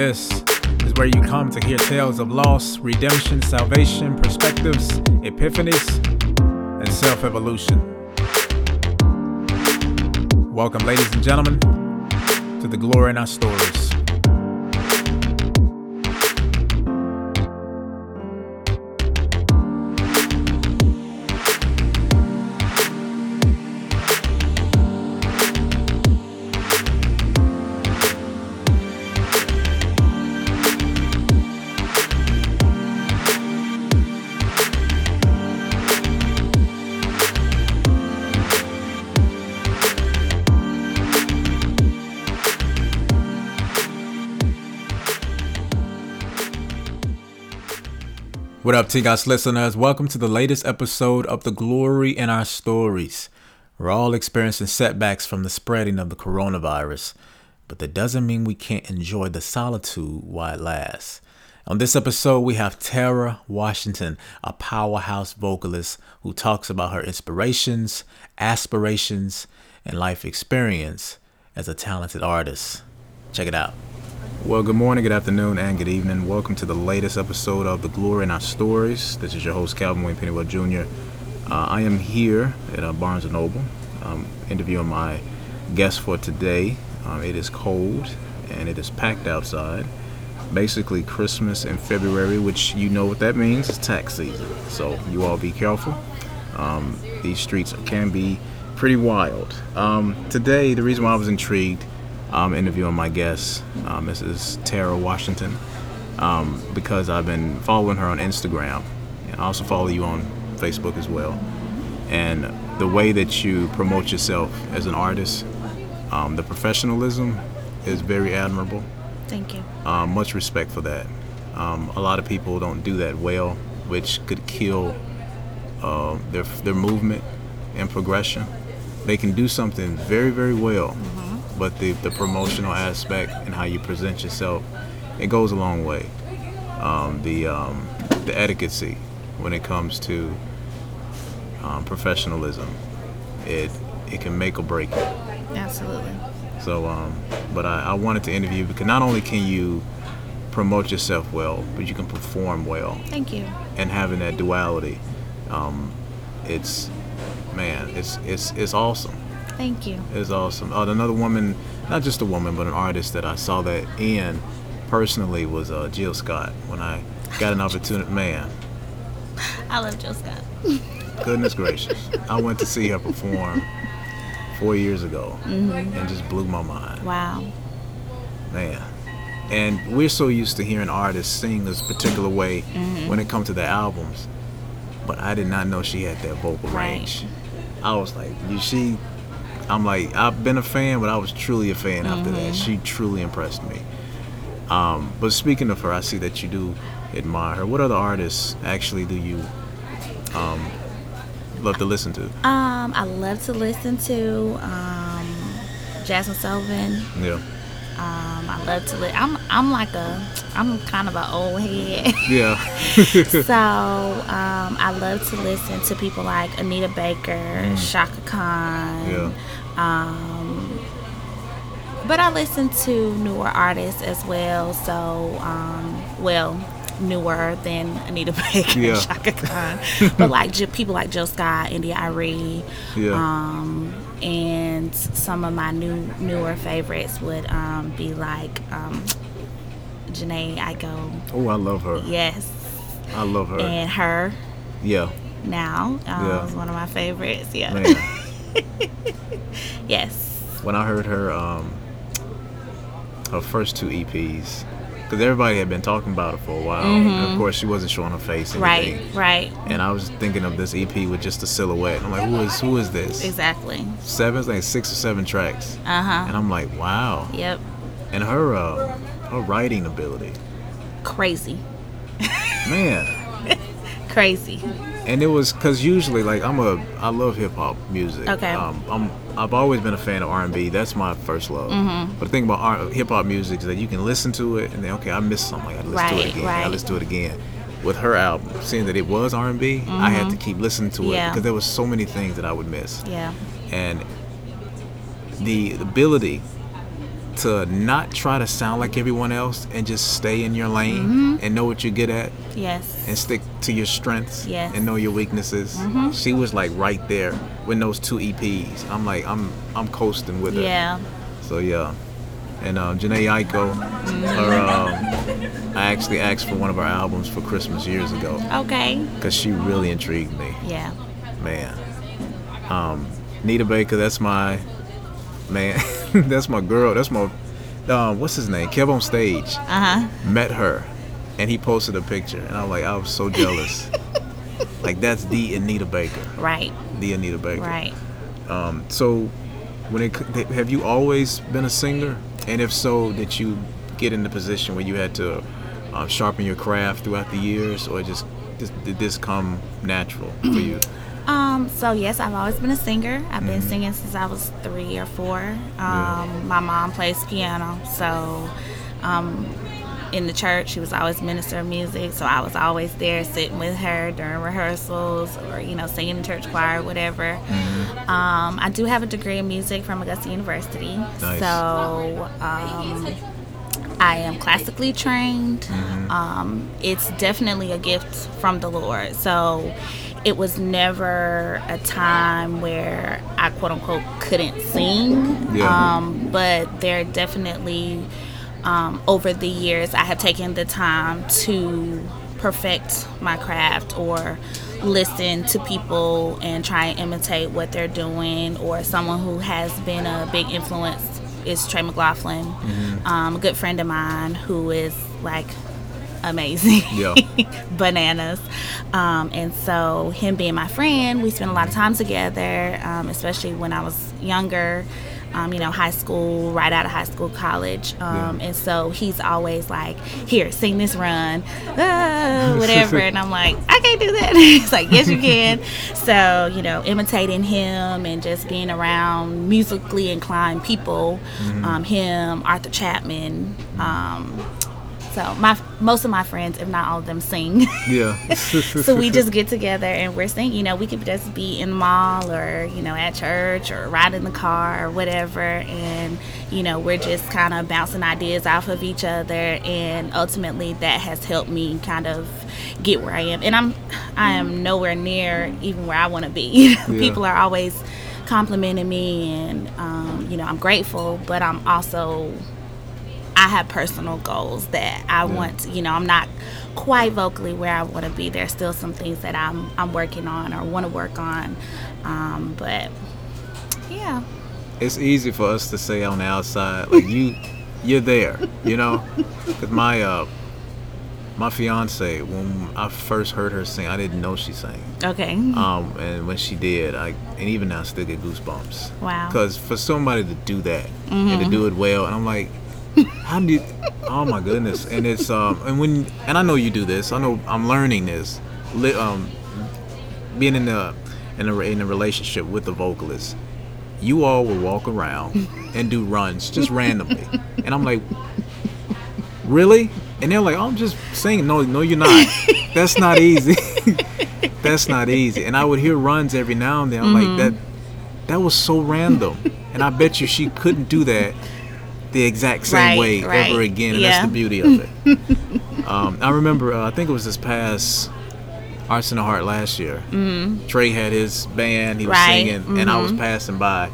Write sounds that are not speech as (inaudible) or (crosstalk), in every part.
This is where you come to hear tales of loss, redemption, salvation, perspectives, epiphanies, and self evolution. Welcome, ladies and gentlemen, to the glory in our stories. What up, T-Gots listeners? Welcome to the latest episode of The Glory in Our Stories. We're all experiencing setbacks from the spreading of the coronavirus, but that doesn't mean we can't enjoy the solitude while it lasts. On this episode, we have Tara Washington, a powerhouse vocalist who talks about her inspirations, aspirations, and life experience as a talented artist. Check it out. Well, good morning, good afternoon, and good evening. Welcome to the latest episode of The Glory in Our Stories. This is your host, Calvin Wayne Pennywell Jr. Uh, I am here at uh, Barnes & Noble um, interviewing my guest for today. Um, it is cold and it is packed outside. Basically, Christmas in February, which you know what that means, is tax season. So you all be careful. Um, these streets can be pretty wild. Um, today, the reason why I was intrigued um, interviewing my guest, uh, Mrs. Tara Washington, um, because I've been following her on Instagram. And I also follow you on Facebook as well. And the way that you promote yourself as an artist, um, the professionalism is very admirable. Thank you. Uh, much respect for that. Um, a lot of people don't do that well, which could kill uh, their their movement and progression. They can do something very very well, but the, the promotional aspect and how you present yourself, it goes a long way. Um, the um, the etiquette when it comes to um, professionalism, it it can make or break it. Absolutely. So, um, but I, I wanted to interview because not only can you promote yourself well, but you can perform well. Thank you. And having that duality, um, it's man, it's it's it's awesome. Thank you. It's awesome. Uh, another woman, not just a woman, but an artist that I saw that in personally was uh, Jill Scott. When I got an opportunity, man, I love Jill Scott. (laughs) goodness gracious, I went to see her perform four years ago, Mm-hmm. and just blew my mind. Wow. man. And we're so used to hearing artists sing this particular way Mm-hmm. when it comes to their albums, but I did not know she had that vocal Right. range. I was like, you she. I'm like, I've been a fan, but I was truly a fan after Mm-hmm. that. She truly impressed me. Um, but speaking of her, I see that you do admire her. What other artists actually do you um, love to listen to? Um, I love to listen to um, Jazmine Sullivan. Yeah, Um, I love to li- I'm I'm like a I'm kind of an old head. yeah, (laughs) so (laughs) um, I love to listen to people like Anita Baker, Chaka Khan. yeah. Um, but I listen to newer artists as well. So, um, well, newer than Anita (laughs) Baker Yeah. and Chaka Khan. (laughs) but like J- people like Jill Scott, India Arie. Yeah. Um, and some of my new newer favorites would um, be like um, Jhené Aiko. Oh, I love her. Yes. I love her. And her yeah, now um, Yeah. is one of my favorites. Yeah. (laughs) (laughs) yes. when I heard her um her first two EPs, because everybody had been talking about it for a while. And of course, she wasn't showing her face. Mm-hmm. Right. Right. And I was thinking of this EP with just a silhouette. I'm like, who is who is this? Exactly. Seven, like six or seven tracks. Uh huh. And I'm like, wow. Yep. And her uh, her writing ability, Crazy. man. (laughs) Crazy. And it was because usually like I'm a I love hip hop music. Okay. Um, I'm I've always been a fan of R&B. That's my first love. Mm-hmm. But the thing about hip hop music is that you can listen to it and then okay I missed something. I gotta listen to Right, it again. I right. gotta listen to it again. With her album, seeing that it was R&B, I had to keep listening to it Mm-hmm. Yeah. because there was so many things that I would miss. Yeah. And the ability to not try to sound like everyone else and just stay in your lane Mm-hmm. and know what you're good at Yes. and stick to your strengths Yes. Mm-hmm. and know your weaknesses. She was like right there with those two EPs. I'm like I'm I'm coasting with her. Yeah. So yeah. And um, Jhené Aiko, her, um, I actually asked for one of her albums for Christmas years ago Okay. because she really intrigued me, Yeah. man. Um, Nita Baker, that's my man. (laughs) (laughs) that's my girl. That's my um, what's his name? Kev on stage. Uh huh. Met her, and he posted a picture, and I was like, I was so jealous. (laughs) like that's the Anita Baker, Right. the Anita Baker. Right. Um, so, when it have you always been a singer? And if so, did you get in the position where you had to um, sharpen your craft throughout the years, or just, just did this come natural for you? Um, so yes, I've always been a singer. I've been singing since I was three or four. Um, my mom plays piano, so um, in the church she was always minister of music. So I was always there sitting with her during rehearsals or you know singing in church choir, whatever. Um, I do have a degree in music from Augusta University, Nice. so um, I am classically trained. Um, it's definitely a gift from the Lord. So it was never a time where I quote unquote couldn't sing. Yeah. Um, but there definitely, um, over the years, I have taken the time to perfect my craft or listen to people and try and imitate what they're doing or someone who has been a big influence is Trey McLaughlin, um, a good friend of mine who is like amazing. Yeah. (laughs) Bananas. Um, and so, him being my friend, we spent a lot of time together, um, especially when I was younger, um, you know, high school, right out of high school, college. Um, Yeah. And so, he's always like, Here, sing this run, ah, (laughs) whatever. and I'm like, I can't do that. (laughs) He's like, Yes, you can. so, you know, imitating him and just being around musically inclined people, um, him, Arthur Chapman. Um, so my most of my friends, if not all of them, sing. Yeah. (laughs) (laughs) so we just get together and we're singing. You know, we could just be in the mall or you know at church or ride in the car or whatever, and you know we're just kind of bouncing ideas off of each other, and ultimately that has helped me kind of get where I am. And I'm I am nowhere near even where I want to be. (laughs) People are always complimenting me, and um, you know I'm grateful, but I'm also I have personal goals that I want. You know, I'm not quite vocally where I want to be. There's still some things that I'm I'm working on or want to work on, um, but yeah, it's easy for us to say on the outside, like you, (laughs) you're there, you know. Cause my uh, my fiance, when I first heard her sing, I didn't know she sang. okay, Um, and when she did, I and even now I still get goosebumps. Wow. Because for somebody to do that and to do it well, and I'm like, how do you? Oh my goodness! And it's um, and when and I know you do this. I know I'm learning this. Li- um, being in the in a in a relationship with the vocalist, you all will walk around (laughs) and do runs just randomly, and I'm like, really? And they're like, oh, I'm just singing. No, no, you're not. That's not easy. (laughs) That's not easy. And I would hear runs every now and then. I'm like, that that was so random. And I bet you she couldn't do that the exact same Right, way right. ever again. And Yeah. that's the beauty of it. (laughs) um, I remember, uh, I think it was this past Arts in the Heart last year. Mm-hmm. Trey had his band. He was Right, singing, and I was mhm. passing by,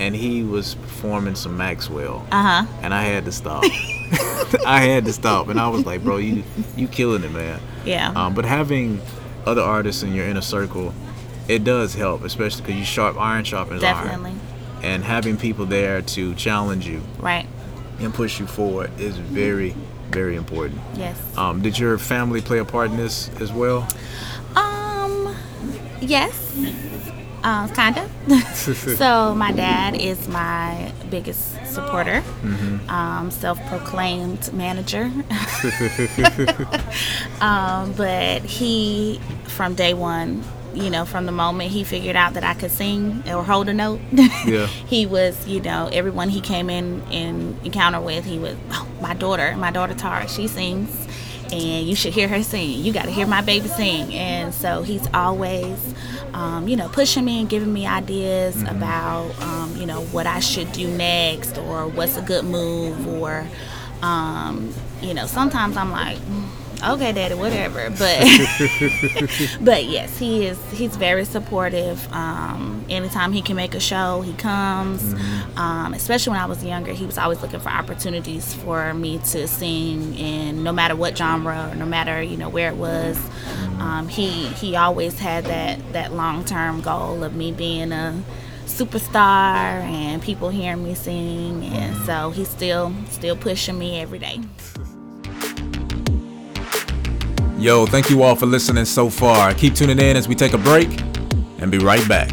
and he was performing some Maxwell uh huh, and I had to stop. (laughs) I had to stop, and I was like, "Bro, you you killing it, man." yeah, Um, but having other artists in your inner circle, it does help, especially because you sharp iron sharpens definitely, iron, and having people there to challenge you right, and push you forward is very, very important. yes. Um, did your family play a part in this as well? Um, yes, uh, kind of. (laughs) so my dad is my biggest supporter, um, self-proclaimed manager. (laughs) (laughs) um, but he, from day one, you know, from the moment he figured out that I could sing or hold a note, Yeah. (laughs) he was, you know, everyone he came in and encounter with, he was, oh, my daughter, my daughter Tara, she sings. and you should hear her sing. You got to hear my baby sing. And so he's always, um, you know, pushing me and giving me ideas mm-hmm. about, um, you know, what I should do next or what's a good move or, um, you know, sometimes I'm like, okay, daddy, whatever. But (laughs) but yes, he is. He's very supportive. Um, anytime he can make a show, he comes. Mm-hmm. Um, especially when I was younger, he was always looking for opportunities for me to sing, and no matter what genre, or no matter you know where it was, mm-hmm. um, he he always had that that long term goal of me being a superstar and people hearing me sing and mm-hmm. so he's still still pushing me every day Yo, thank you all for listening so far. Keep tuning in as we take a break and be right back.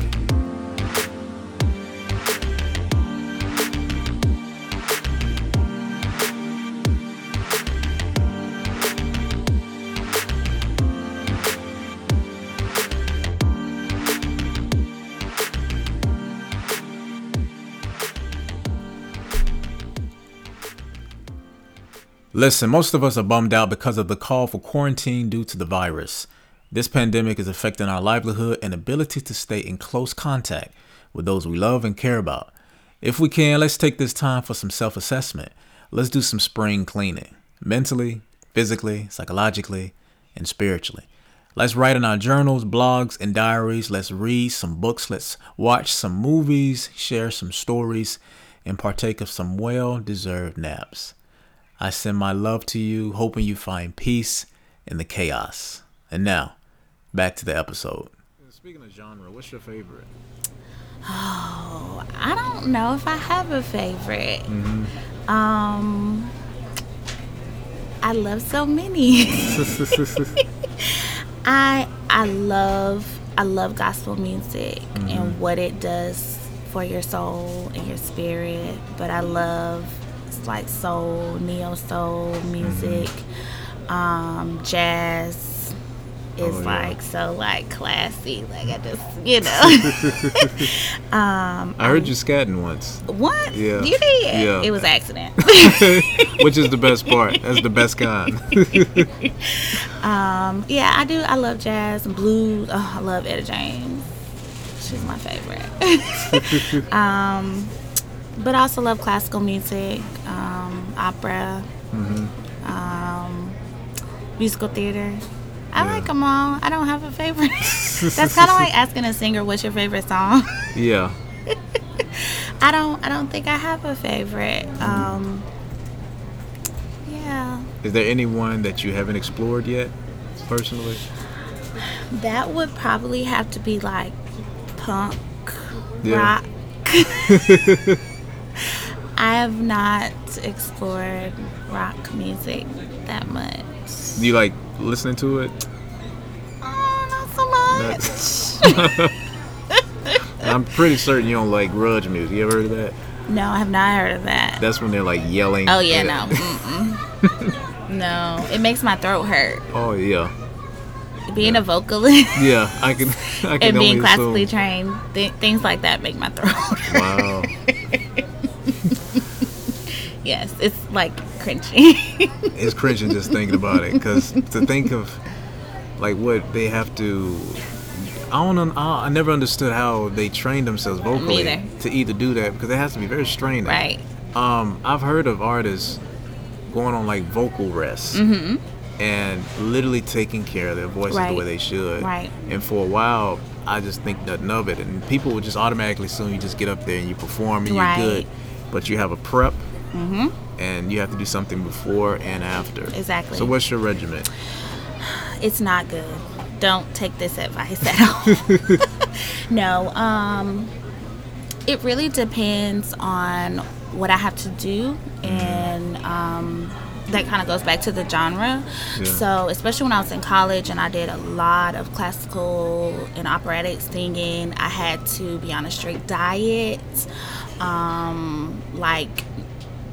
Listen, most of us are bummed out because of the call for quarantine due to the virus. This pandemic is affecting our livelihood and ability to stay in close contact with those we love and care about. If we can, let's take this time for some self assessment. Let's do some spring cleaning mentally, physically, psychologically, and spiritually. Let's write in our journals, blogs, and diaries. Let's read some books. Let's watch some movies, share some stories, and partake of some well deserved naps. I send my love to you, hoping you find peace in the chaos. And now, back to the episode. Speaking of genre, what's your favorite? Oh, I don't know if I have a favorite. Mm-hmm. Um, I love so many. (laughs) I I love I love gospel music mm-hmm. and what it does for your soul and your spirit. But I love like soul, neo soul music, mm-hmm. um, jazz is oh, yeah. like so like classy. Like I just you know. (laughs) um, I heard you scatting once. What? Yeah. You did? Yeah. It was accident. (laughs) Which is the best part. That's the best kind. (laughs) um, yeah, I do. I love jazz and blues. Oh, I love Etta James. She's my favorite. um, but I also love classical music, um, opera, mm-hmm. um, musical theater. I yeah. like them all. I don't have a favorite. (laughs) That's kind of like asking a singer, "What's your favorite song?" (laughs) Yeah. I don't. I don't think I have a favorite. Um, yeah. Is there anyone that you haven't explored yet, personally? That would probably have to be like punk, yeah. rock. (laughs) I have not explored rock music that much. Do you like listening to it? Oh, not so much. (laughs) I'm pretty certain you don't like grunge music. You ever heard of that? No, I have not heard of that. That's when they're like yelling. Oh yeah, no. (laughs) no, it makes my throat hurt. Oh yeah. Being yeah. a vocalist. (laughs) Yeah, I can. I can and being classically assume. trained, th- things like that make my throat. Hurt. Wow. Yes, it's like cringy. (laughs) it's cringing just thinking about it because to think of like what they have to. I don't. I never understood how they train themselves vocally to either do that because it has to be very straining. Right. Um, I've heard of artists going on like vocal rests. Mm-hmm. And literally taking care of their voices right. the way they should. Right. And for a while, I just think nothing of it. And people would just automatically assume you just get up there and you perform and right. you're good. But you have a prep. Mm-hmm and you have to do something before and after. Exactly. So what's your regimen? (sighs) It's not good. Don't take this advice at all. (laughs) no, um, it really depends on what I have to do, mm-hmm. and um, that kind of goes back to the genre. Yeah. So, especially when I was in college and I did a lot of classical and operatic singing, I had to be on a strict diet. Um, like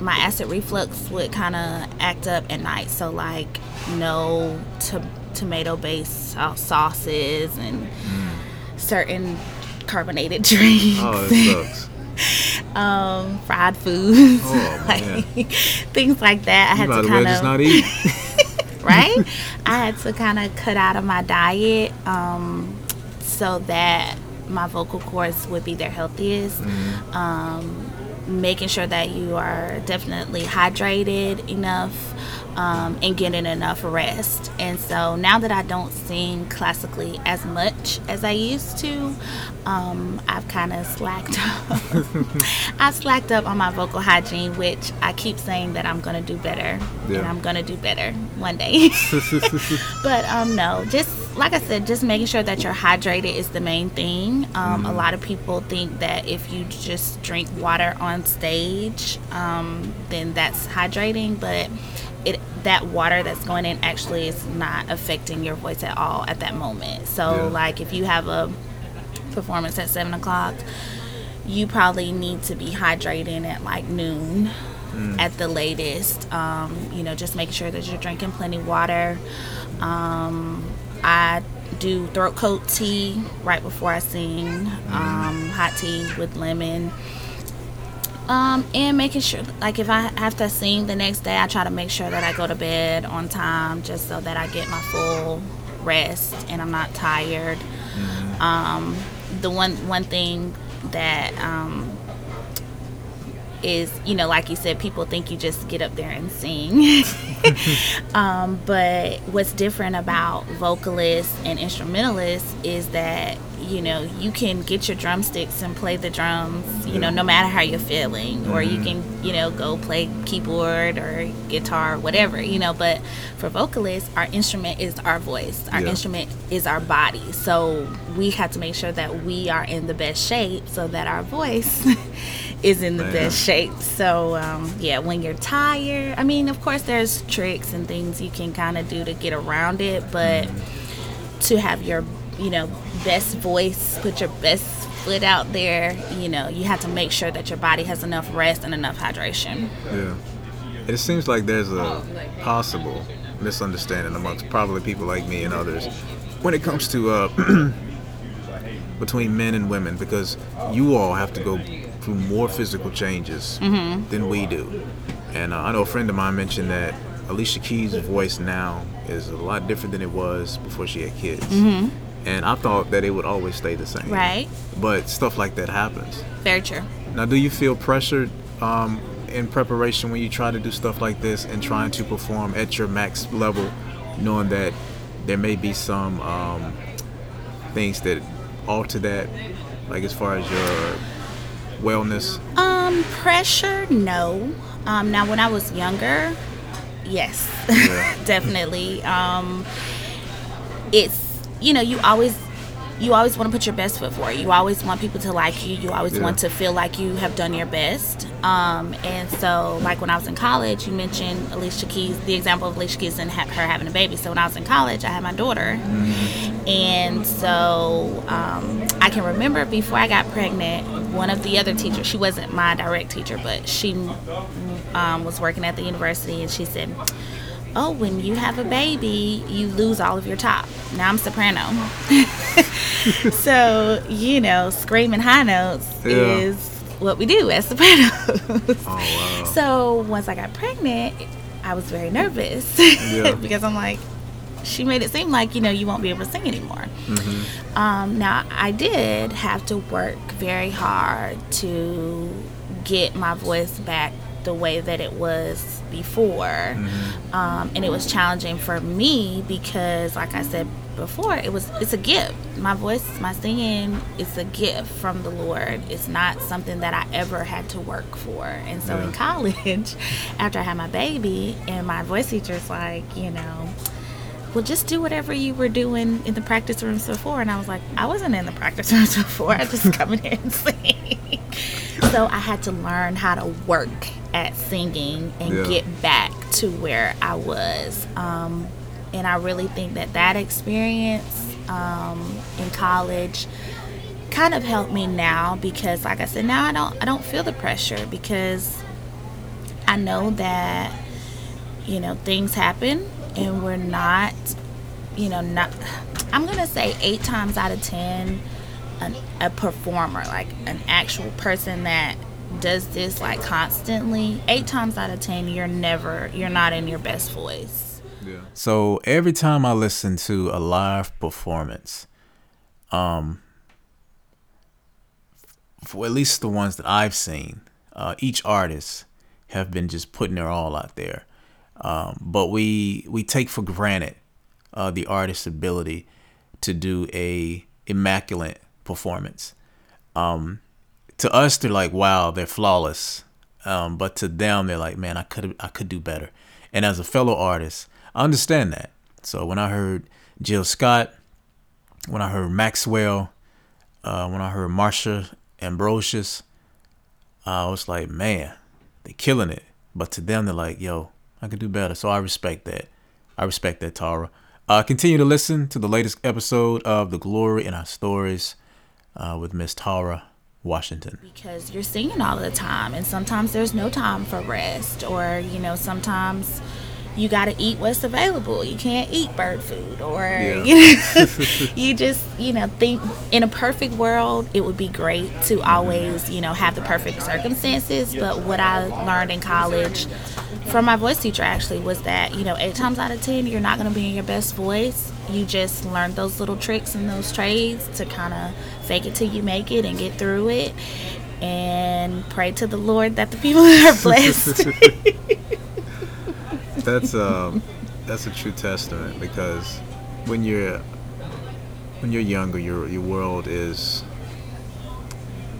my acid reflux would kind of act up at night. So like no to- tomato based sauces and mm. certain carbonated (laughs) drinks. Oh, it sucks. (laughs) um, fried foods, oh, (laughs) like, things like that. I you had to kind of not eat. right? I had to kind of cut out of my diet um, so that my vocal cords would be their healthiest. Mm-hmm. Um, making sure that you are definitely hydrated enough um, and getting enough rest. And so now that I don't sing classically as much as I used to, um, I've kind of slacked up. (laughs) I slacked up on my vocal hygiene, which I keep saying that I'm going to do better. Yeah. And I'm going to do better one day. (laughs) (laughs) but um, no, just like I said, just making sure that you're hydrated is the main thing. Um, mm-hmm. A lot of people think that if you just drink water on stage, um, then that's hydrating, but it that water that's going in actually is not affecting your voice at all at that moment. So, yeah. like if you have a performance at seven o'clock, you probably need to be hydrating at like noon. Mm. At the latest, um, you know, just make sure that you're drinking plenty water. Um, I do throat coat tea right before I sing, um, hot tea with lemon. Um, and making sure, like, if I have to sing the next day, I try to make sure that I go to bed on time just so that I get my full rest and I'm not tired. Mm-hmm. Um, the one one thing that um, is, you know, like you said, people think you just get up there and sing. (laughs) um, but what's different about vocalists and instrumentalists is that you know you can get your drumsticks and play the drums you know no matter how you're feeling mm-hmm. or you mm-hmm. can you know go play keyboard or guitar or whatever you know but for vocalists our instrument is our voice our yeah. instrument is our body so we have to make sure that we are in the best shape so that our voice (laughs) is in the Man. best shape so um, yeah when you're tired i mean of course there's tricks and things you can kind of do to get around it but mm-hmm. to have your you know, best voice, put your best foot out there, you know, you have to make sure that your body has enough rest and enough hydration. Yeah. It seems like there's a possible misunderstanding amongst probably people like me and others when it comes to uh, (clears throat) between men and women because you all have to go through more physical changes mm-hmm. than we do. And uh, I know a friend of mine mentioned that Alicia Keys' voice now is a lot different than it was before she had kids. Mm-hmm and I thought that it would always stay the same. Right. But stuff like that happens. Very true. Now, do you feel pressured um, in preparation when you try to do stuff like this and trying to perform at your max level, knowing that there may be some um, things that alter that, like as far as your wellness? Um, pressure, no. Um, now, when I was younger, yes, yeah. (laughs) definitely. Um, it's you know, you always you always want to put your best foot forward. You always want people to like you. You always yeah. want to feel like you have done your best. Um, and so, like when I was in college, you mentioned Alicia Keys, the example of Alicia Keys and ha- her having a baby. So when I was in college, I had my daughter, mm-hmm. and so um, I can remember before I got pregnant, one of the other teachers, she wasn't my direct teacher, but she um, was working at the university, and she said oh, when you have a baby, you lose all of your top. Now I'm soprano. (laughs) so, you know, screaming high notes yeah. is what we do as sopranos. Oh, wow. So once I got pregnant, I was very nervous yeah. (laughs) because I'm like, she made it seem like, you know, you won't be able to sing anymore. Mm-hmm. Um, now, I did have to work very hard to get my voice back the way that it was before. Mm-hmm. Um, and it was challenging for me because, like I said before, it was it's a gift. My voice, my singing, is a gift from the Lord. It's not something that I ever had to work for. And so yeah. in college, (laughs) after I had my baby, and my voice teacher's like, you know well, just do whatever you were doing in the practice rooms before. And I was like, I wasn't in the practice (laughs) rooms before. I just come in here and sing. So I had to learn how to work at singing and yeah. get back to where I was. Um, and I really think that that experience um, in college kind of helped me now because, like I said, now I don't I don't feel the pressure because I know that you know things happen and we're not you know not I'm gonna say eight times out of ten an, a performer like an actual person that does this like constantly, eight times out of ten, you're never, you're not in your best voice. Yeah. So every time I listen to a live performance, um, for at least the ones that I've seen, uh, each artist have been just putting their all out there. Um, but we we take for granted uh, the artist's ability to do a immaculate performance. Um, to us, they're like, wow, they're flawless. Um, but to them, they're like, man, I could I could do better. And as a fellow artist, I understand that. So when I heard Jill Scott, when I heard Maxwell, uh, when I heard Marsha Ambrosius, I was like, man, they're killing it. But to them, they're like, yo, I could do better. So I respect that. I respect that, Tara. Uh, continue to listen to the latest episode of The Glory in Our Stories uh, with Miss Tara Washington. Because you're singing all the time, and sometimes there's no time for rest, or, you know, sometimes you got to eat what's available. You can't eat bird food, or yeah. (laughs) you, know, you just you know think in a perfect world it would be great to always you know have the perfect circumstances. But what I learned in college from my voice teacher actually was that you know eight times out of ten you're not going to be in your best voice. You just learn those little tricks and those trades to kind of fake it till you make it and get through it. And pray to the Lord that the people (laughs) are blessed. (laughs) (laughs) that's um, that's a true testament because when you're when you're younger, your your world is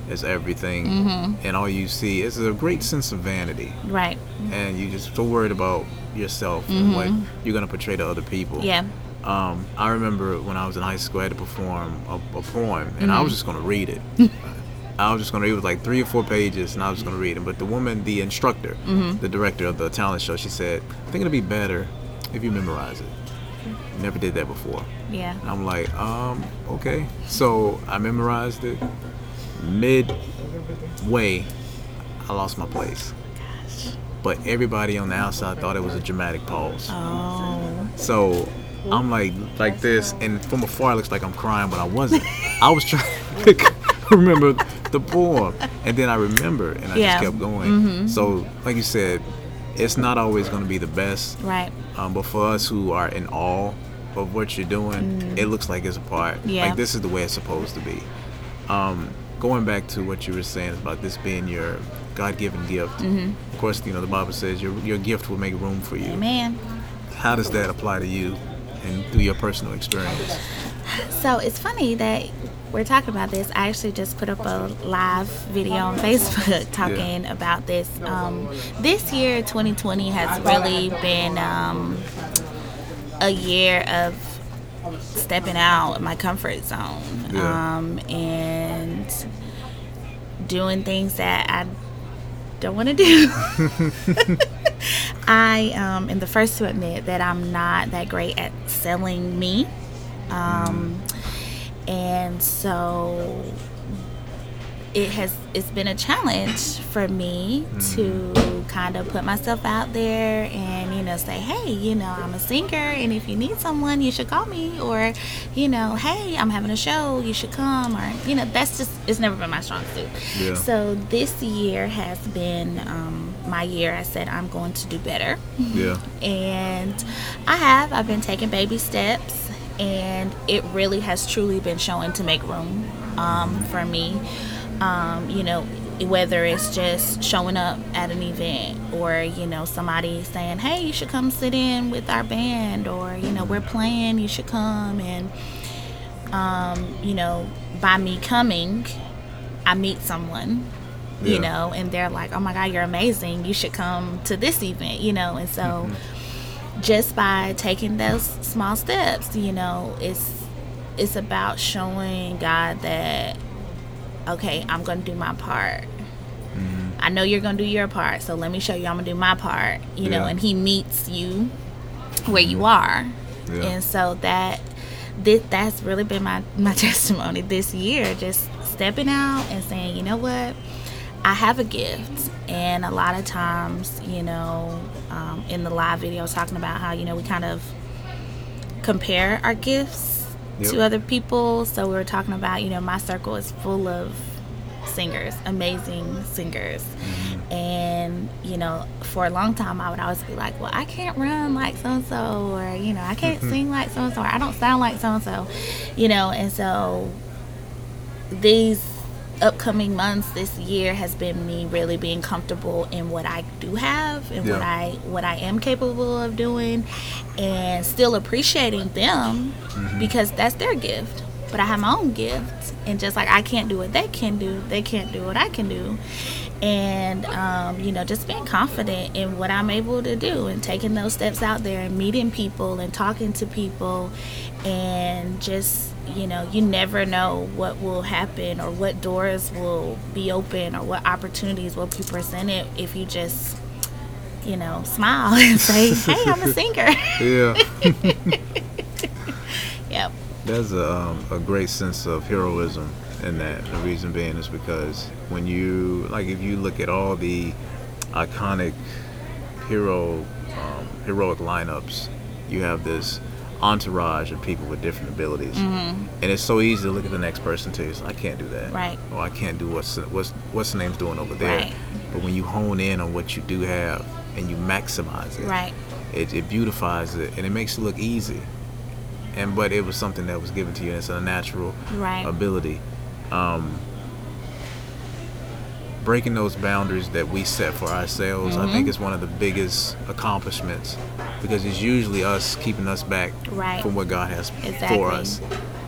is everything, mm-hmm. and all you see is a great sense of vanity. Right. And you just so worried about yourself mm-hmm. and what you're gonna portray to other people. Yeah. Um, I remember when I was in high school, I had to perform a, a poem, and mm-hmm. I was just gonna read it. (laughs) I was just gonna read it was like three or four pages, and I was just gonna read them. But the woman, the instructor, mm-hmm. the director of the talent show, she said, "I think it'd be better if you memorize it." Never did that before. Yeah. And I'm like, um, okay. So I memorized it. Midway, I lost my place. Gosh. But everybody on the outside thought it was a dramatic pause. Oh. So I'm like like this, and from afar it looks like I'm crying, but I wasn't. I was trying (laughs) to remember the poem, and then I remember, and I yeah. just kept going. Mm-hmm. So, like you said, it's not always going to be the best, right? Um, but for us who are in awe of what you're doing, mm. it looks like it's a part. Yeah. Like this is the way it's supposed to be. Um, going back to what you were saying about this being your God-given gift. Mm-hmm. Of course, you know the Bible says your your gift will make room for you. Amen. How does that apply to you and through your personal experience? So it's funny that we're talking about this. I actually just put up a live video on Facebook (laughs) talking yeah. about this. Um, this year, 2020, has really been um, a year of stepping out of my comfort zone yeah. um, and doing things that I don't want to do. (laughs) I um, am the first to admit that I'm not that great at selling me. Um, and so it has it's been a challenge for me to kind of put myself out there and you know say hey you know i'm a singer and if you need someone you should call me or you know hey i'm having a show you should come or you know that's just it's never been my strong suit. Yeah. so this year has been um, my year i said i'm going to do better. Yeah. And i have i've been taking baby steps and it really has truly been showing to make room um, for me um, you know, whether it's just showing up at an event or, you know, somebody saying, hey, you should come sit in with our band or, you know, we're playing, you should come. And, um, you know, by me coming, I meet someone, yeah. you know, and they're like, oh my God, you're amazing. You should come to this event, you know. And so mm-hmm. just by taking those small steps, you know, it's, it's about showing God that okay, I'm going to do my part. Mm-hmm. I know you're going to do your part, so let me show you I'm going to do my part, you yeah. know, and he meets you where you mm-hmm. are. Yeah. And so that this, that's really been my, (laughs) my testimony this year, just stepping out and saying, you know what? I have a gift, and a lot of times, you know, um, in the live video, I was talking about how you know we kind of compare our gifts yep. to other people. So we were talking about, you know, my circle is full of singers, amazing singers. Mm-hmm. And, you know, for a long time, I would always be like, well, I can't run like so and so, or, you know, I can't sing like so and so, or I don't sound like so and so, you know, and so these upcoming months this year has been me really being comfortable in what I do have and what I what I am capable of doing and still appreciating them because that's their gift. But I have my own gift and just like I can't do what they can do they can't do what I can do. And um, you know just being confident in what I'm able to do and taking those steps out there and meeting people and talking to people and just you know you never know what will happen or what doors will be open or what opportunities will be presented if you just you know smile (laughs) and say hey i'm a singer (laughs) Yeah. (laughs) yep There's a, um, a great sense of heroism in that. The reason being is because when you, like, if you look at all the iconic hero, um, heroic lineups, you have this entourage of people with different abilities, and it's so easy to look at the next person too. It's like, I can't do that, Right. Or I can't do what's what's what's the name's doing over there. Right. But when you hone in on what you do have and you maximize it, right it, it beautifies it and it makes it look easy and but it was something that was given to you and it's a natural Right. ability um, breaking those boundaries that we set for ourselves i Mm-hmm. think is one of the biggest accomplishments because it's usually us keeping us back Right. from what god has Exactly. for us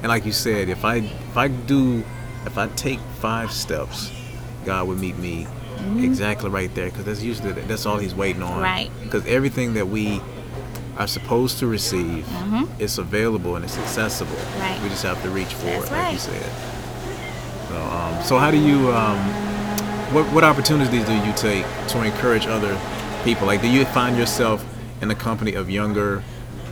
and like you said if i if i do if i take five steps god would meet me exactly right there because that's usually that's all he's waiting on Mm-hmm. Right. because everything that we are supposed to receive is available and it's accessible Mm-hmm. Right. we just have to reach for That's it like you said so, um, so how do you um, what, what opportunities do you take to encourage other people? Like do you find yourself in the company of younger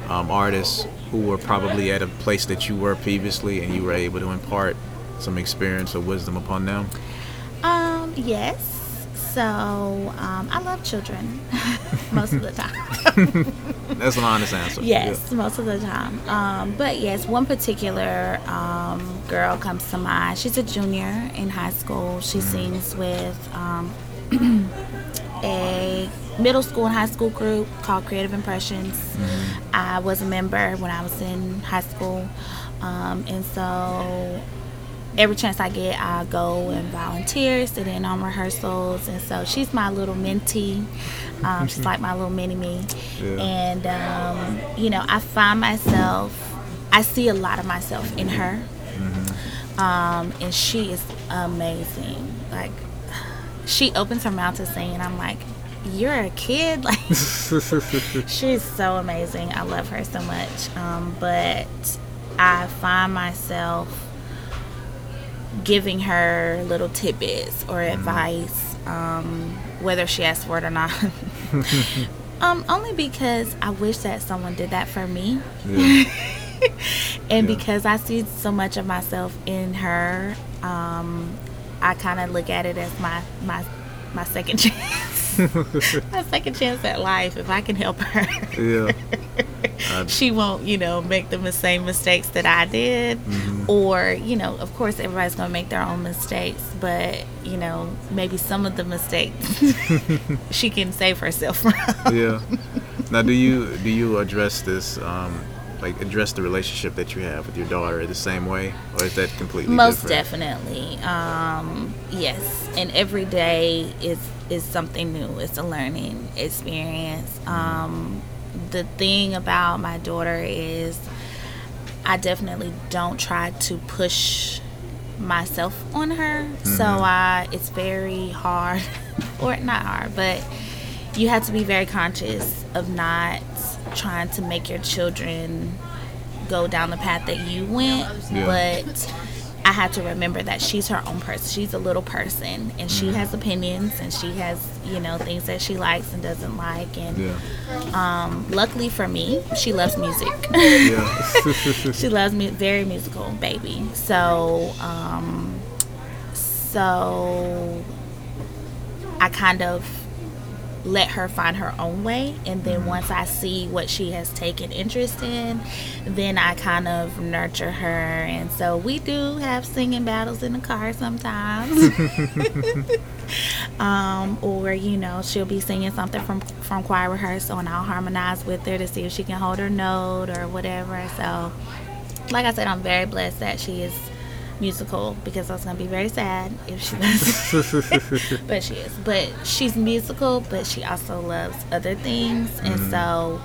um, artists who were probably at a place that you were previously and you were able to impart some experience or wisdom upon them? Um yes. So um, i love children (laughs) most of the time (laughs) that's an honest answer Yes, most of the time. Um, but yes, one particular um, girl comes to mind. She's a junior in high school. She sings with um, (clears throat) a middle school and high school group called Creative Impressions. I was a member when I was in high school. Um, and so every chance I get, I go and volunteer, sit in on rehearsals. And so she's my little mentee. Um, she's like my little mini me. Yeah. And, um, you know, I find myself, I see a lot of myself in her. Um, and she is amazing. Like, she opens her mouth to sing, and I'm like, you're a kid? (laughs) Like, (laughs) she's so amazing. I love her so much. Um, but I find myself giving her little tidbits or advice, um, whether she asks for it or not. (laughs) um, only because I wish that someone did that for me. yeah. (laughs) And Yeah. because I see so much of myself in her, um, I kind of look at it as my my my second (laughs) chance, (laughs) my second chance at life. If I can help her, yeah (laughs) I- she won't, you know, make the same mistakes that I did. Mm-hmm. Or, you know, of course, everybody's gonna make their own mistakes, but you know, maybe some of the mistakes (laughs) she can save herself from. yeah. Now, do you do you address this, um, like address the relationship that you have with your daughter the same way, or is that completely Most different? definitely. Um, yes. And every day is is something new. It's a learning experience. Um, the thing about my daughter is I definitely don't try to push myself on her. So I it's very hard (laughs) or not hard, but you have to be very conscious of not trying to make your children go down the path that you went, Yeah. but I have to remember that she's her own person. She's a little person and she has opinions and she has, you know, things that she likes and doesn't like and Yeah. um, luckily for me, she loves music. (laughs) She loves me very musical baby so um so i kind of let her find her own way. And then mm-hmm. once I see what she has taken interest in, then I kind of nurture her. And so we do have singing battles in the car sometimes. (laughs) um, or, you know, she'll be singing something from, from choir rehearsal and I'll harmonize with her to see if she can hold her note or whatever. So, like I said, I'm very blessed that she is musical because I was gonna be very sad if she was. (laughs) but she is. But she's musical, but she also loves other things, mm-hmm. and so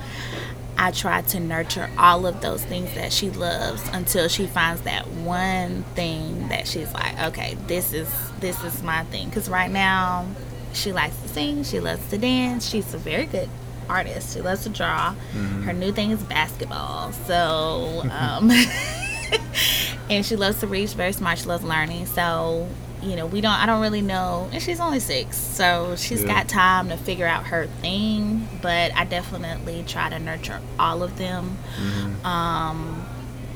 I try to nurture all of those things that she loves until she finds that one thing that she's like, okay, this is this is my thing. Because right now, she likes to sing, she loves to dance, she's a very good artist. She loves to draw. Mm-hmm. Her new thing is basketball. So. (laughs) Um, (laughs) and she loves to read. She's very smart. She loves learning. So, you know, we don't. I don't really know. And she's only six, so she's yeah. got time to figure out her thing. But I definitely try to nurture all of them, mm-hmm. um,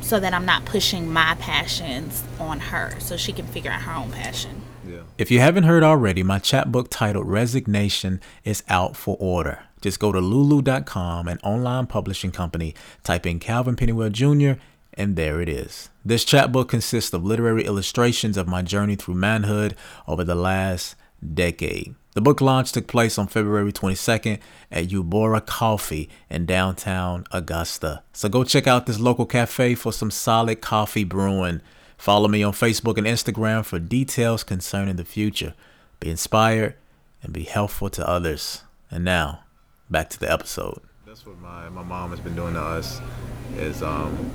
so that I'm not pushing my passions on her, so she can figure out her own passion. Yeah. If you haven't heard already, my chapbook titled Resignation is out for order. Just go to lulu.com, an online publishing company, type in Calvin Pennywell Jr., and there it is. This chapbook consists of literary illustrations of my journey through manhood over the last decade. The book launch took place on February 22nd at Eubora Coffee in downtown Augusta. So go check out this local cafe for some solid coffee brewing. Follow me on Facebook and Instagram for details concerning the future. Be inspired and be helpful to others. And now, back to the episode. That's what my, my mom has been doing to us is um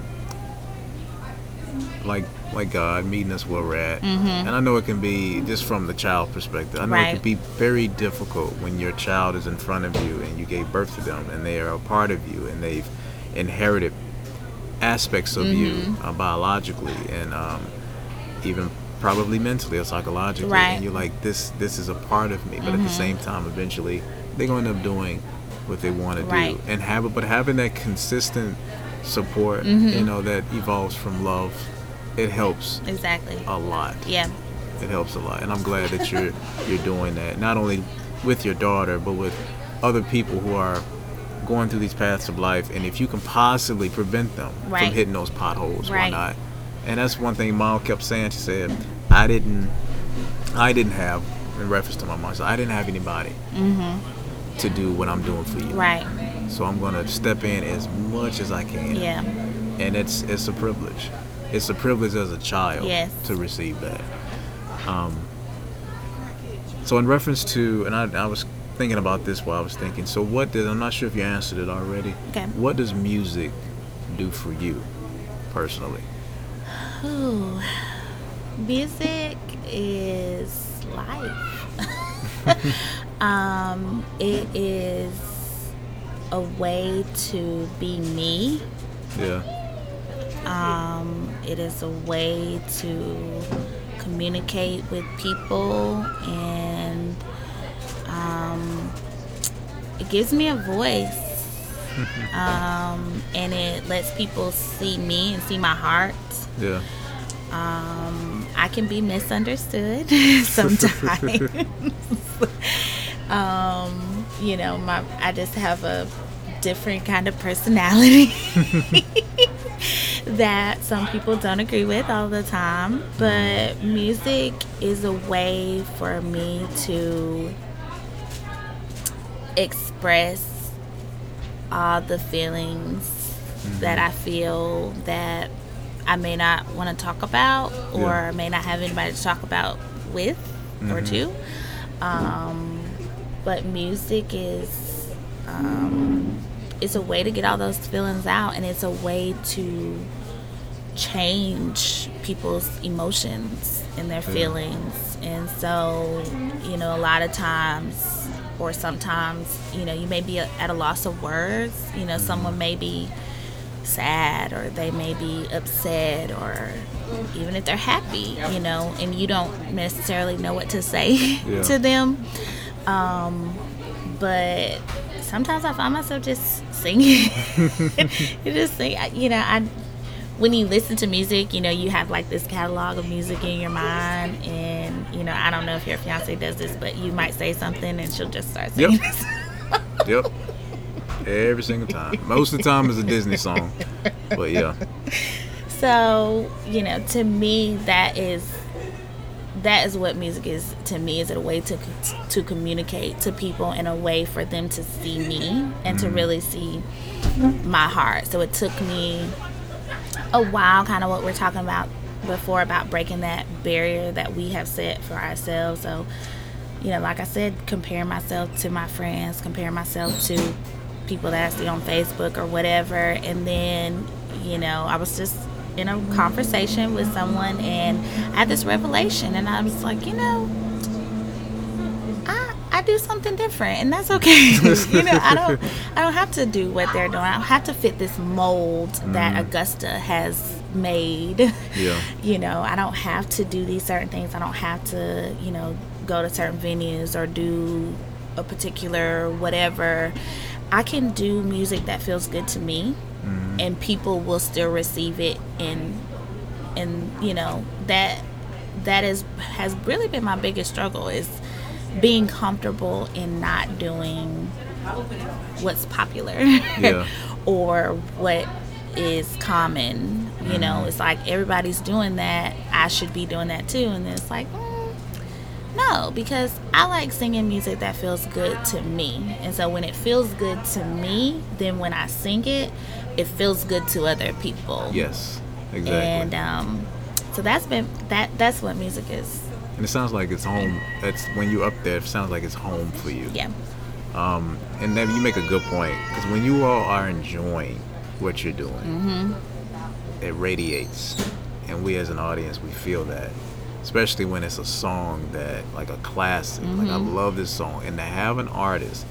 like like God meeting us where we're at. Mm-hmm. And I know it can be just from the child perspective. I know right. it can be very difficult when your child is in front of you and you gave birth to them and they are a part of you and they've inherited aspects of mm-hmm. you uh, biologically and um, even probably mentally or psychologically. Right. And you're like, this this is a part of me. But mm-hmm. at the mm-hmm. same time, eventually they're going to end up doing what they want to right. do and have it. But having that consistent support, mm-hmm. you know, that evolves from love, it helps exactly a lot. Yeah, it helps a lot, and I'm glad that you're you're doing that not only with your daughter but with other people who are going through these paths of life, and if you can possibly prevent them right. from hitting those potholes, right. why not? And that's one thing Mom kept saying. She said, "I didn't, I didn't have." In reference to my mom, so I didn't have anybody mm-hmm. to do what I'm doing for you. Right so I'm gonna step in as much as I can. Yeah. And it's it's a privilege. It's a privilege as a child yes. to receive that. Um, so in reference to, and I, I was thinking about this while I was thinking. So what did I'm not sure if you answered it already. Okay. What does music do for you personally? Ooh, music is life. (laughs) (laughs) um, it is a way to be me. Yeah. Um, it is a way to communicate with people and um, it gives me a voice. (laughs) um, and it lets people see me and see my heart. Yeah. Um, I can be misunderstood (laughs) (laughs) sometimes. um, you know, my I just have a different kind of personality (laughs) that some people don't agree with all the time. But music is a way for me to express all the feelings mm-hmm. that I feel that I may not want to talk about or yeah. may not have anybody to talk about with mm-hmm. or to. Um, but music is um, it's a way to get all those feelings out and it's a way to change people's emotions and their feelings. And so you know a lot of times or sometimes you know you may be at a loss of words. You know someone mm-hmm. may be sad or they may be upset or even if they're happy you know and you don't necessarily know what to say (laughs) yeah. to them um, but sometimes I find myself just singing. (laughs) you just sing, you know, I when you listen to music, you know, you have like this catalog of music in your mind, and you know, I don't know if your fiance does this, but you might say something and she'll just start singing. Yep. Yep. Every single time. Most of the time it's a Disney song. But yeah. (laughs) So, you know, to me that is that is what music is to me is it a way to to communicate to people in a way for them to see me and to mm. really see my heart. So it took me a while kind of what we're talking about before about breaking that barrier that we have set for ourselves. So you know like i said compare myself to my friends compare myself to people that i see on facebook or whatever. And then you know i was just in a conversation with someone and I had this revelation and I was like, you know, I I do something different and that's okay. (laughs) you know, I don't I don't have to do what they're doing. I don't have to fit this mold that Mm-hmm. Augusta has made. Yeah. (laughs) you know, I don't have to do these certain things. I don't have to, you know, go to certain venues or do a particular whatever. I can do music that feels good to me and people will still receive it. And and you know that that is has really been my biggest struggle is being comfortable in not doing what's popular Yeah. (laughs) or what is common. You know it's like everybody's doing that. I should be doing that too. And it's like mm, no because i like singing music that feels good to me. And so when it feels good to me then when i sing it it feels good to other people Yes. Exactly. and um so that's been that that's what music is And it sounds like it's home. That's when you're up there. It sounds like it's home for you. yeah Um, and then you make a good point because when you all are enjoying what you're doing, Mm-hmm. it radiates, and we as an audience we feel that, especially when it's a song that like a classic. Like I Mm-hmm. love this song, and to have an artist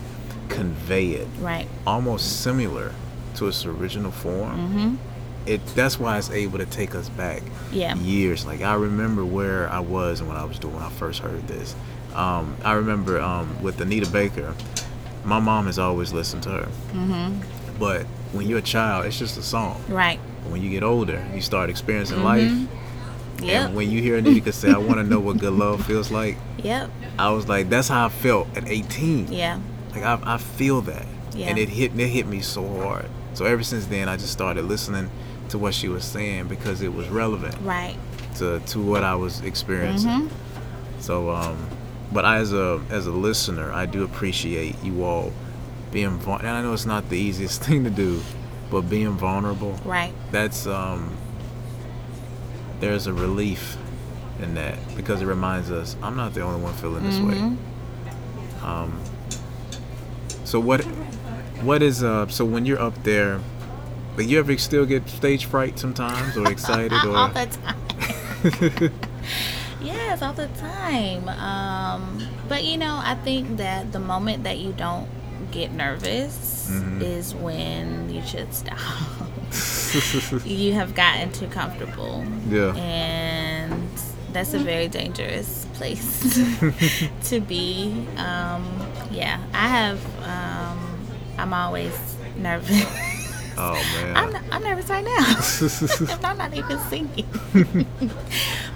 convey it right almost similar to its original form. mm-hmm It that's why it's able to take us back Yeah. years. Like I remember where I was and when I was doing when I first heard this. Um, I remember um, with Anita Baker. My mom has always listened to her. mm-hmm But when you're a child, it's just a song. right But when you get older, you start experiencing Mm-hmm. life. yep And when you hear Anita say, "I want to know what good love feels like," yep I was like, "That's how I felt at 18." yeah Like I, I feel that, Yeah. and it hit it hit me so hard. So ever since then, I just started listening to what she was saying because it was relevant right to to what I was experiencing. Mhm. So, um, but as a as a listener, I do appreciate you all being. vulnerable. and I know it's not the easiest (laughs) thing to do, but being vulnerable. right That's um. There's a relief in that because it reminds us I'm not the only one feeling this way. Mhm. Um. So what? What is uh? So when you're up there, like you ever still get stage fright sometimes, or excited, (laughs) all or the time. (laughs) Yes all the time. Um but you know i think that the moment that you don't get nervous Mhm. is when you should stop. (laughs) You have gotten too comfortable. Yeah, and that's a very dangerous place to be. Um yeah i have um i'm always nervous oh (laughs) man. I'm, I'm nervous right now (laughs) I'm not even singing. (laughs)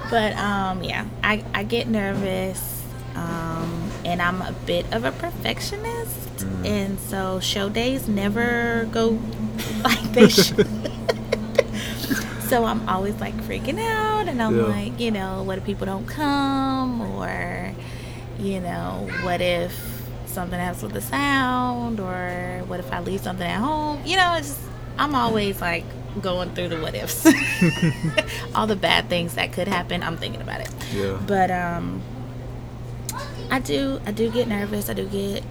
but um, yeah, I, I get nervous, um, and I'm a bit of a perfectionist, Mm. and so show days never go like they should. so I'm always like freaking out, and I'm Yeah. like, you know, what if people don't come, or you know, what if something else with the sound, or what if I leave something at home? You know, it's just, I'm always like going through the what ifs, (laughs) (laughs) all the bad things that could happen. I'm thinking about it, yeah. but um, I do, I do get nervous. I do get.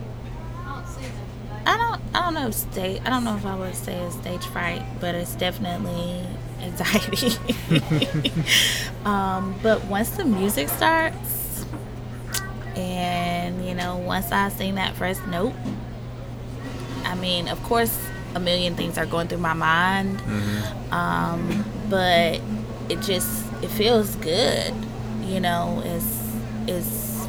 I don't, I don't know if stage. I don't know if I would say it's stage fright, but it's definitely (laughs) anxiety. um, but once the music starts, and you know, once I sing that first note, I mean, of course, a million things are going through my mind, Mm-hmm. um, but it just it feels good. You know, it's it's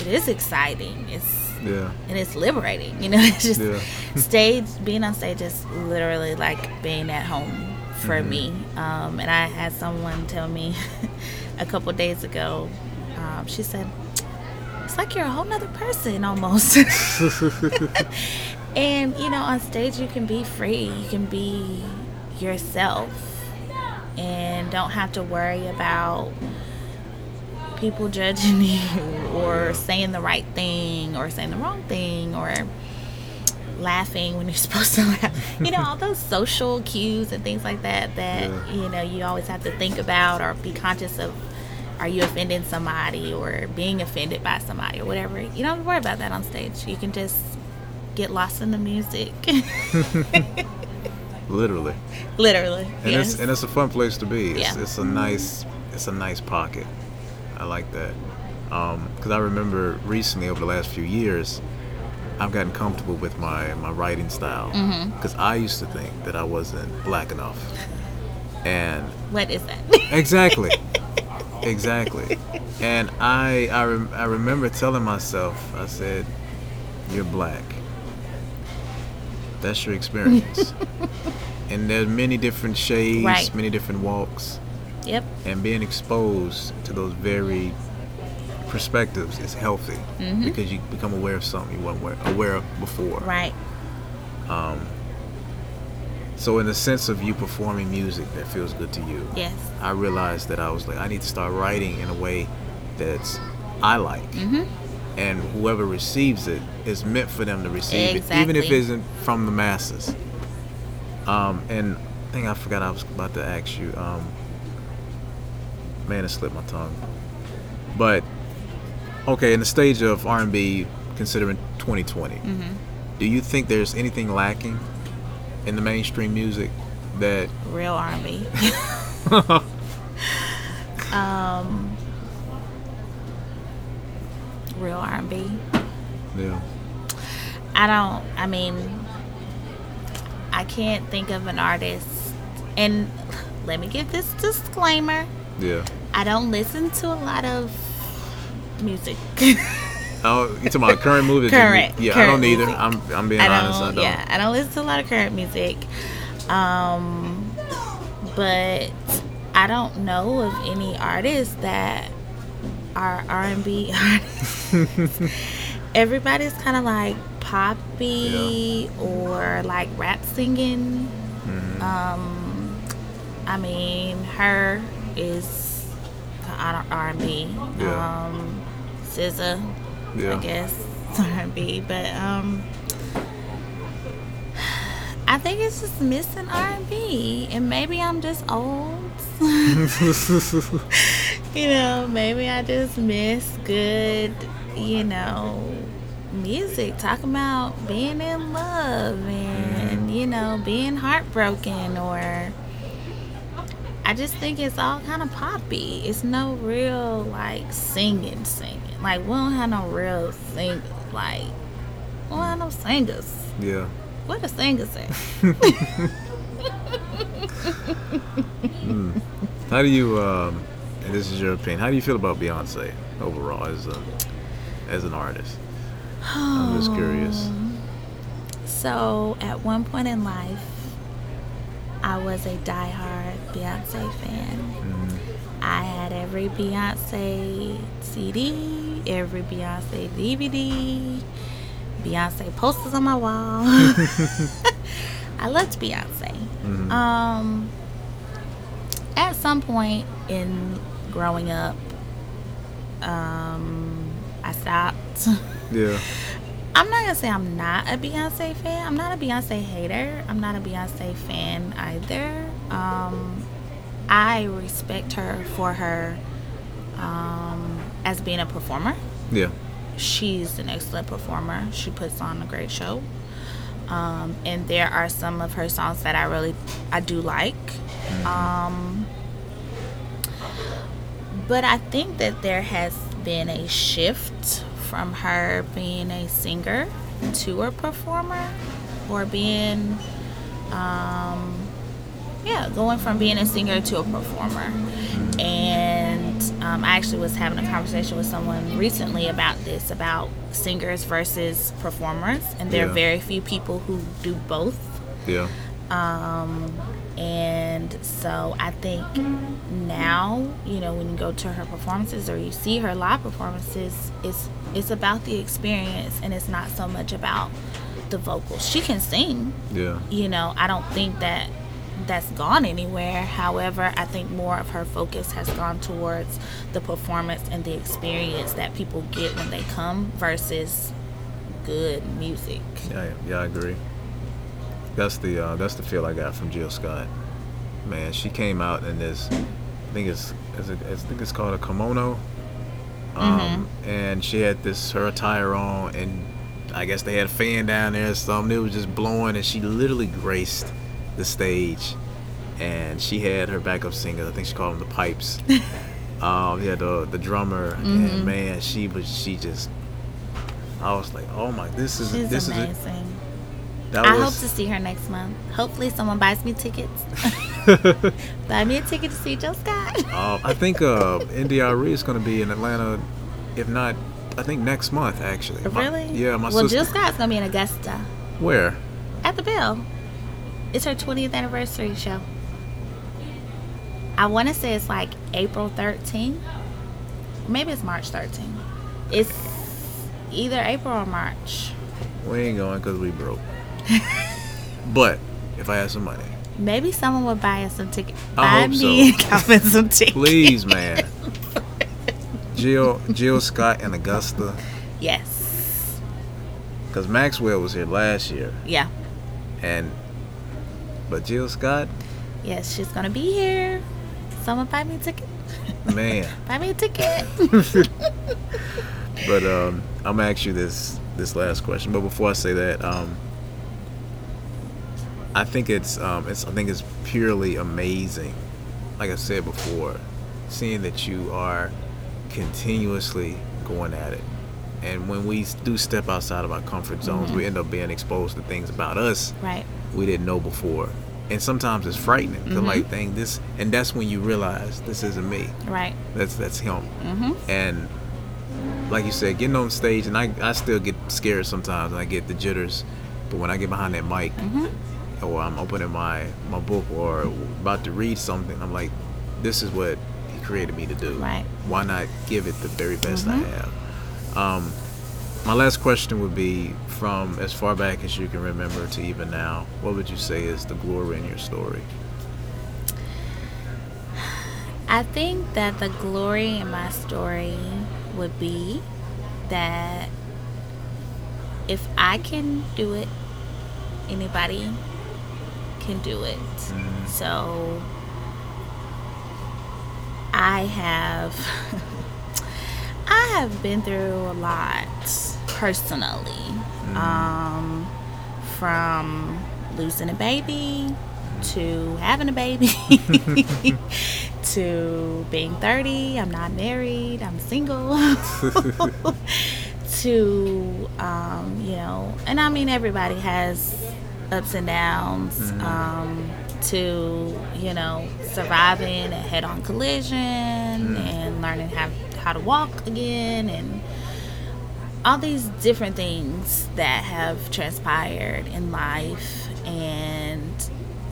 it is exciting. It's Yeah. and it's liberating. You know, (laughs) it's just Yeah. stage being on stage is literally like being at home for Mhm. me. Um, and I had someone tell me (laughs) a couple days ago. Um, she said, it's like you're a whole nother person almost. (laughs) and you know, on stage you can be free. You can be yourself and don't have to worry about people judging (laughs) you or saying the right thing or saying the wrong thing or laughing when you're (laughs) supposed to laugh. You know, all those social cues and things like that that, yeah. you know, you always have to think about or be conscious of are you offending somebody or being offended by somebody or whatever. You don't worry about that on stage. You can just get lost in the music. (laughs) Literally. Literally. And yes. it's and it's a fun place to be. It's, Yeah. it's a nice it's a nice pocket. I like that. Because I remember recently over the last few years, I've gotten comfortable with my my writing style. Mm-hmm. Because I used to think that I wasn't black enough, and What is that? exactly, (laughs) exactly. And I I, rem- I remember telling myself, I said, "You're black. That's your experience." (laughs) and there's many different shades, Right. many different walks, yep. and being exposed to those very perspectives is healthy Mm-hmm. because you become aware of something you weren't aware, aware of before. Right. So, in the sense of you performing music that feels good to you, Yes. I realized that I was like, I need to start writing in a way that's I like. Mm-hmm. And whoever receives it is meant for them to receive it, even if it Exactly. isn't from the masses. Um, and I think I forgot I was about to ask you. Um, man, it slipped my tongue. But okay, in the stage of R&B, considering 2020, Mm-hmm. do you think there's anything lacking in the mainstream music that Real R&B. (laughs) um, real R&B. yeah I don't. I mean, I can't think of an artist. And let me give this disclaimer: yeah I don't listen to a lot of music. (laughs) oh you talking about current movie (laughs) Current- yeah I don't either music. I'm I'm being I honest I don't. Yeah, I don't listen to a lot of current music. Um, but I don't know of any artists that are R and B (laughs) artists. Everybody's kind of like poppy or like rap singing. Mhm. Um, I mean, her is the R and B. Yeah. Um, SZA, yeah I guess (laughs) R&B, but um, I think it's just missing R&B, and maybe I'm just old. (laughs) you know, maybe I just miss good, you know, music. Talking about being in love and you know being heartbroken or. I just think it's all kind of poppy. It's no real like singing, singing. Like we don't have no real singers. Like we don't have no singers. yeah What the singers at? how do you um and this is your opinion how do you feel about Beyonce overall as a as an artist I'm just curious So at one point in life, I was a diehard Beyonce fan. Mhm. I had every Beyonce CD, every Beyonce DVD, Beyonce posters on my wall. (laughs) (laughs) I loved Beyonce. Mhm. Um, at some point in growing up, um, I stopped. (laughs) yeah I'm not gonna say I'm not a Beyonce fan. I'm not a Beyonce hater. I'm not a Beyonce fan either. Um, I respect her for her um, as being a performer. yeah She's an excellent performer. She puts on a great show. Um, and there are some of her songs that I really I do like. Um, but I think that there has been a shift from her being a singer to a performer or being um, yeah, going from being a singer to a performer. And um, I actually was having a conversation with someone recently about this about singers versus performers. And there are very few people who do both. yeah Um, And so I think now, you know, when you go to her performances or you see her live performances, it's it's about the experience and it's not so much about the vocals. She can sing. Yeah. You know, I don't think that that's gone anywhere. However, I think more of her focus has gone towards the performance and the experience that people get when they come versus good music. Yeah, yeah, I agree. That's the uh, that's the feel I got from Jill Scott. Man, she came out in this. I think it's, I think it's called a kimono. Um, and she had this her attire on, and I guess they had a fan down there or something. It was just blowing, and she literally graced the stage. And she had her backup singer. I think she called them the pipes. (laughs) um, yeah, the the drummer, and man, she was she just. I was like, oh my, this is She's this is amazing. I was hope to see her next month. Hopefully, someone buys me tickets. (laughs) Buy me a ticket to see Jill Scott. Uh, I think uh, India Arie is going to be in Atlanta, if not, I think next month actually. My- really? yeah, my Well, sister. Jill Scott's gonna be in Augusta Where? at the Bell. It's her 20th anniversary show. I want to say it's like April 13th. Maybe it's March 13th. It's either April or March. We ain't going because we broke. (laughs) but if I had some money, Maybe someone would buy us some tickets. I Buy hope me so. Calvin some (laughs) tickets. please, man. (laughs) Jill, Jill Scott and Augusta, Yes. because Maxwell was here last year, Yeah. and but Jill Scott, Yes, she's gonna be here. Someone buy me a ticket. man. (laughs) Buy me a ticket. (laughs) But um, I'm gonna ask you this this last question. But before I say that, um, I think it's um, it's I think it's purely amazing. Like I said before, seeing that you are continuously going at it, and when we do step outside of our comfort zones, we end up being exposed to things about us right. We didn't know before. And sometimes it's frightening. 'cause like, dang, this, and that's when you realize this isn't me. Right. That's that's him. Mm-hmm. And like you said, getting on stage, and I, I still get scared sometimes, and I get the jitters. But when I get behind that mic, Mm-hmm. or I'm opening my my book, or about to read something, I'm like, this is what he created me to do. Right. Why not give it the very best I Mhm. have? Um, my last question would be from as far back as you can remember to even now. What would you say is the glory in your story? I think that the glory in my story would be that if I can do it, anybody can do it. Mm-hmm. So I have (laughs) I have been through a lot personally. Um from losing a baby to having a baby (laughs) (laughs) to being 30 i'm not married i'm single. (laughs) To um, you know and i mean everybody has ups and downs um, to you know surviving a head-on collision and learning how, how to walk again and all these different things that have transpired in life. And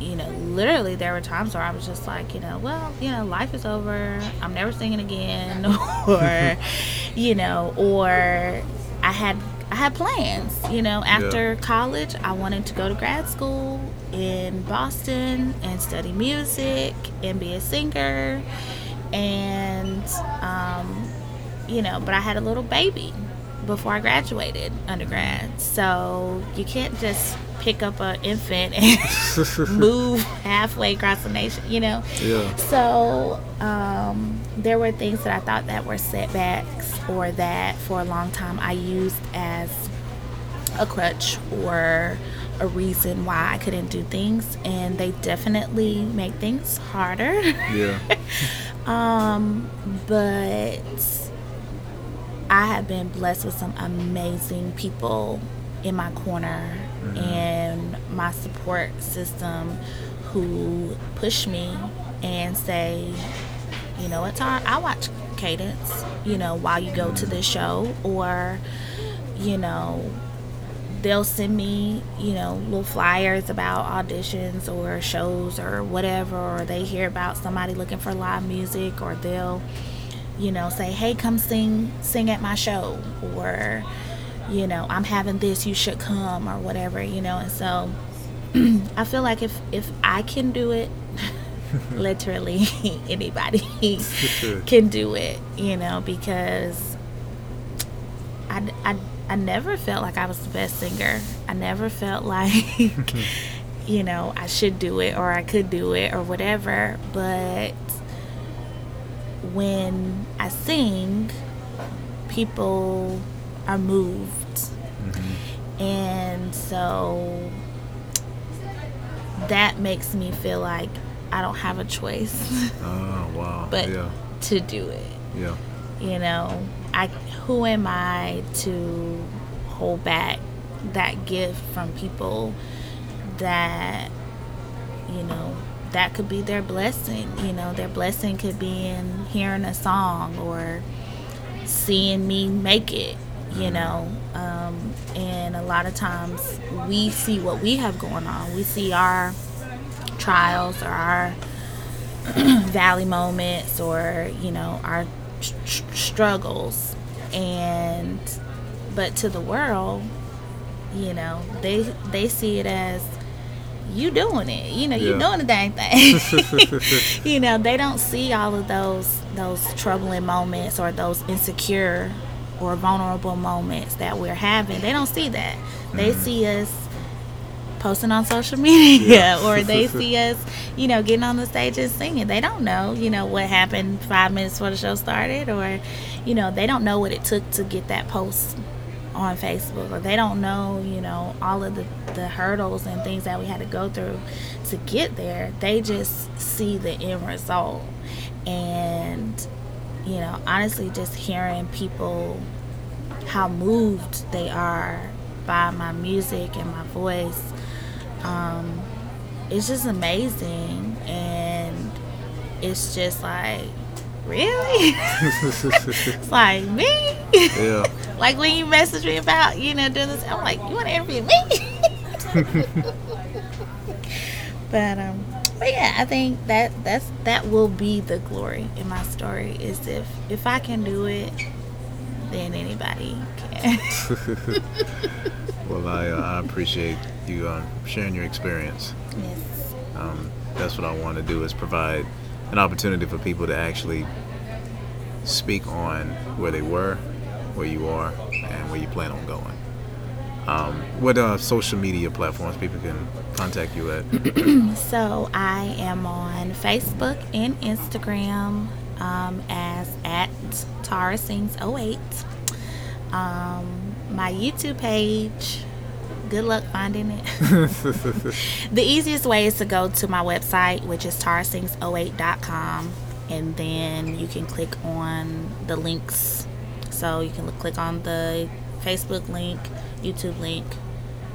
you know literally there were times where i was just like you know well you know life is over. I'm never singing again. (laughs) Or you know or i had i had plans you know. After college i wanted to go to grad school in boston and study music and be a singer. And um, you know but i had a little baby before I graduated undergrad. So you can't just pick up an infant and (laughs) move halfway across the nation, you know? Yeah. So um, there were things that I thought that were setbacks or that for a long time I used as a crutch or a reason why I couldn't do things. And they definitely make things harder. Yeah. (laughs) Um, but I have been blessed with some amazing people in my corner mm-hmm. and my support system who push me and say, you know what, Tar, I watch Cadence, you know, while you go to mm-hmm. this show, or, you know, they'll send me, you know, little flyers about auditions or shows or whatever, or they hear about somebody looking for live music, or they'll, you know, say, "Hey, come sing, sing at my show," or, you know, "I'm having this, you should come," or whatever, you know. And so, (clears throat) I feel like if if I can do it, (laughs) literally (laughs) anybody (laughs) can do it, you know, because I, I I never felt like I was the best singer. I never felt like, you know, I should do it or I could do it or whatever. But when I sing, people are moved. Mm-hmm. And so that makes me feel like I don't have a choice. (laughs) Oh, wow. but yeah. to do it. Yeah. You know, I who am I to hold back that gift from people that you know that could be their blessing you know their blessing could be in hearing a song or seeing me make it you mm-hmm. know um, and a lot of times we see what we have going on we see our trials or our (clears throat) valley moments or you know our struggles and but to the world you know they they see it as you doing it you know yeah. you doing the dang thing (laughs) you know they don't see all of those those troubling moments or those insecure or vulnerable moments that we're having they don't see that mm. they see us posting on social (laughs) media yeah. or they (laughs) see us, you know, getting on the stage and singing. They don't know, you know, what happened five minutes before the show started or, you know, they don't know what it took to get that post on Facebook or they don't know, you know, all of the, the hurdles and things that we had to go through to get there. They just see the end result. And, you know, honestly, just hearing people how moved they are by my music and my voice um, it's just amazing and it's just like really? It's (laughs) (laughs) like me? Yeah. (laughs) Like when you message me about you know doing this i'm like you want to interview me? But um but yeah i think that that's that will be the glory in my story is if if i can do it then anybody can. Well i uh, i appreciate you uh, sharing your experience. Yes. Um, that's what I want to do is provide an opportunity for people to actually speak on where they were, where you are, and where you plan on going. Um, what uh, social media platforms people can contact you at? (clears throat) so I am on Facebook and Instagram um, as at Tara Sings 08. Um, my YouTube page good luck finding it. (laughs) the easiest way is to go to my website, which is tarsings08.com, and then you can click on the links. So you can click on the Facebook link, YouTube link,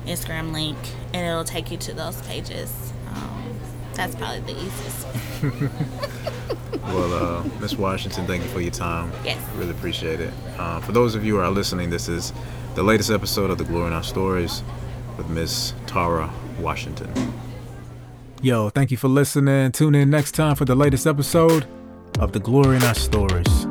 Instagram link, and it'll take you to those pages. Um, that's probably the easiest. (laughs) well, uh, Miss Washington, thank you for your time. Yes. Really appreciate it. Uh, for those of you who are listening, this is the latest episode of the Glory in Our Stories with Miss Tara Washington. Yo, thank you for listening. Tune in next time for the latest episode of The Glory in Our Stories.